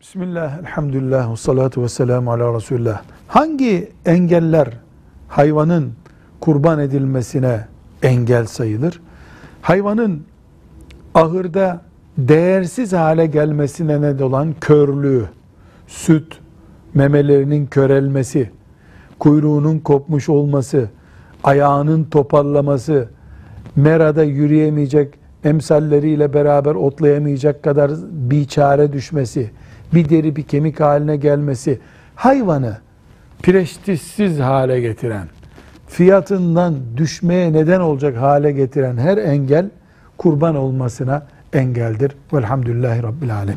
Bismillah, elhamdülillah, ve salatu ve selamu ala Resulullah. Hangi engeller hayvanın kurban edilmesine engel sayılır? Hayvanın ahırda değersiz hale gelmesine neden olan körlüğü, süt, memelerinin körelmesi, kuyruğunun kopmuş olması, ayağının toparlaması, merada yürüyemeyecek, emsalleriyle beraber otlayamayacak kadar bir çare düşmesi, bir deri bir kemik haline gelmesi, hayvanı prestijsiz hale getiren, fiyatından düşmeye neden olacak hale getiren her engel kurban olmasına engeldir. Velhamdülillahi Rabbil Alemin.